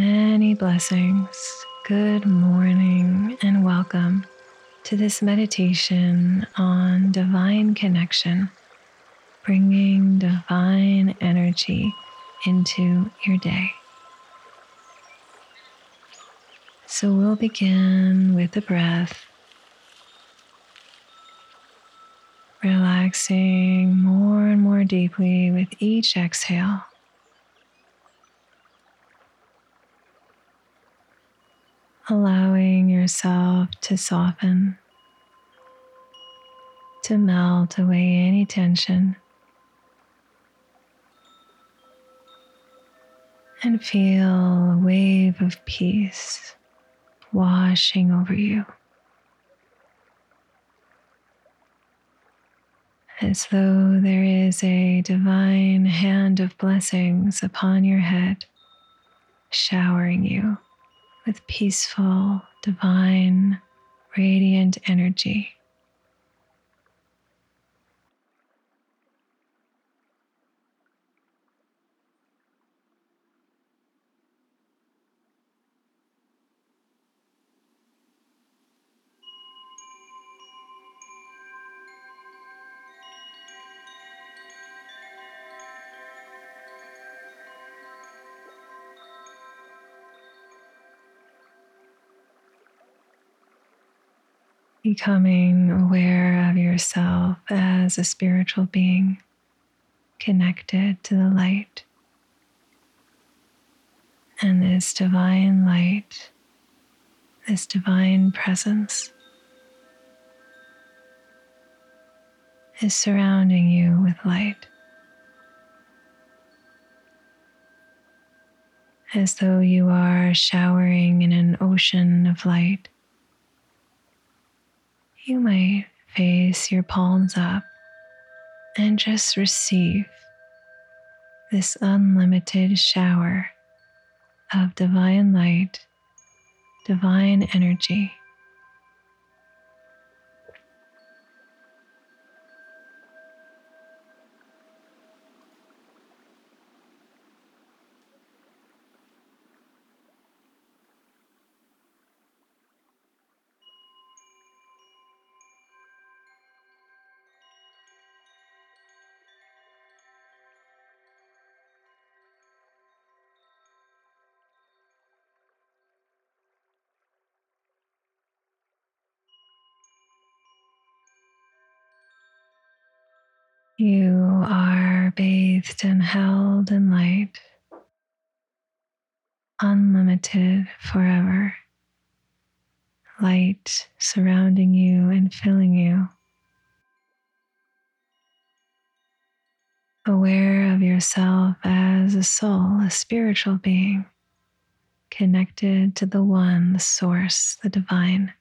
Many blessings. Good morning and welcome to this meditation on divine connection, bringing divine energy into your day. So we'll begin with the breath, relaxing more and more deeply with each exhale. Allowing yourself to soften, to melt away any tension, and feel a wave of peace washing over you. As though there is a divine hand of blessings upon your head, showering you with peaceful, divine, radiant energy. Becoming aware of yourself as a spiritual being connected to the light. And this divine light, this divine presence, is surrounding you with light. As though you are showering in an ocean of light you might face your palms up and just receive this unlimited shower of divine light, divine energy. You are bathed and held in light, unlimited forever. Light surrounding you and filling you. Aware of yourself as a soul, a spiritual being, connected to the One, the Source, the Divine.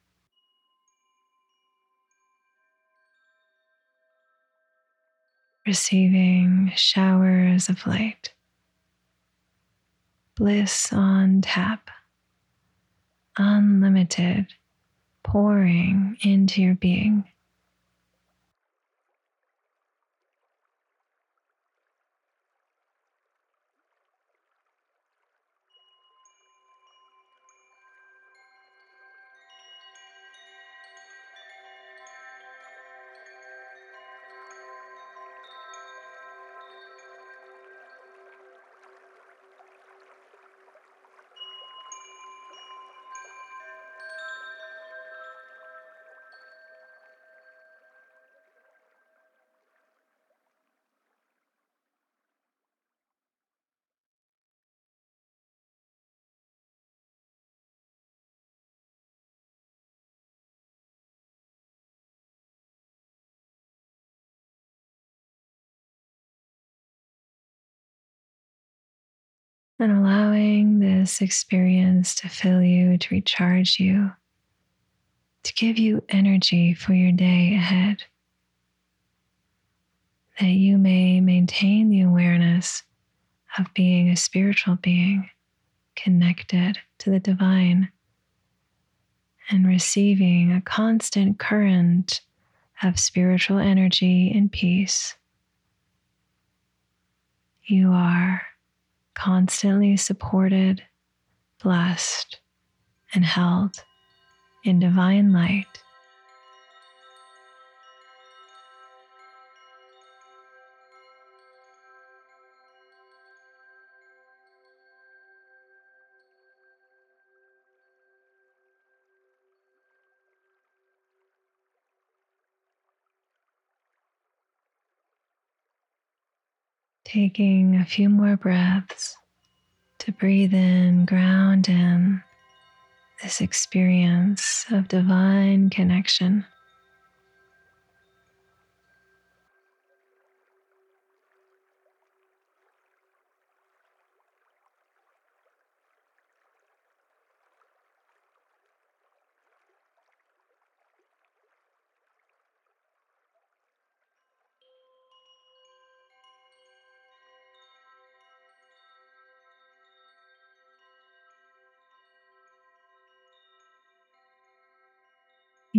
Receiving showers of light, bliss on tap, unlimited, pouring into your being. And allowing this experience to fill you, to recharge you, to give you energy for your day ahead. That you may maintain the awareness of being a spiritual being connected to the divine and receiving a constant current of spiritual energy and peace. You are constantly supported, blessed, and held in divine light. Taking a few more breaths to breathe in, ground in this experience of divine connection.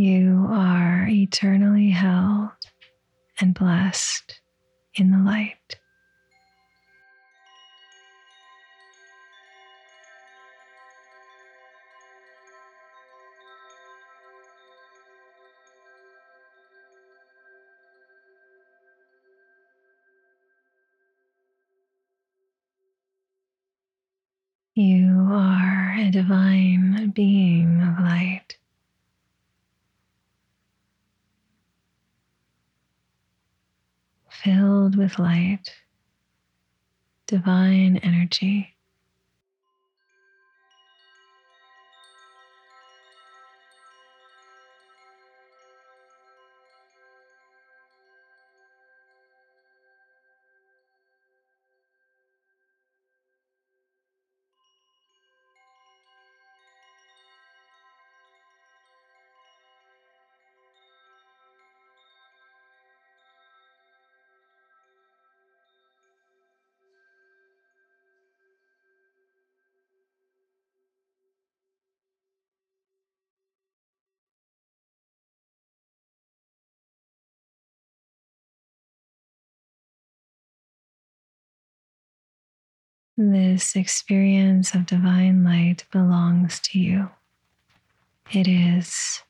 You are eternally held and blessed in the light. You are a divine being of light. Filled with light, divine energy. This experience of divine light belongs to you. It is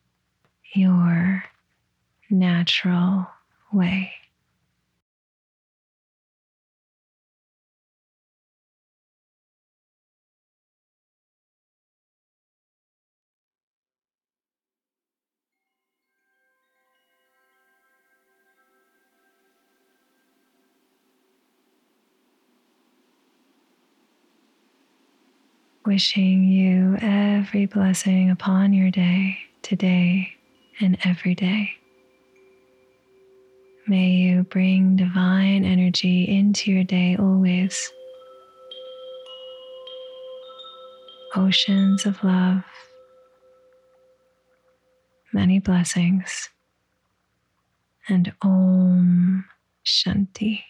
your natural way. Wishing you every blessing upon your day, today, and every day. May you bring divine energy into your day always. Oceans of love, many blessings, and Om Shanti.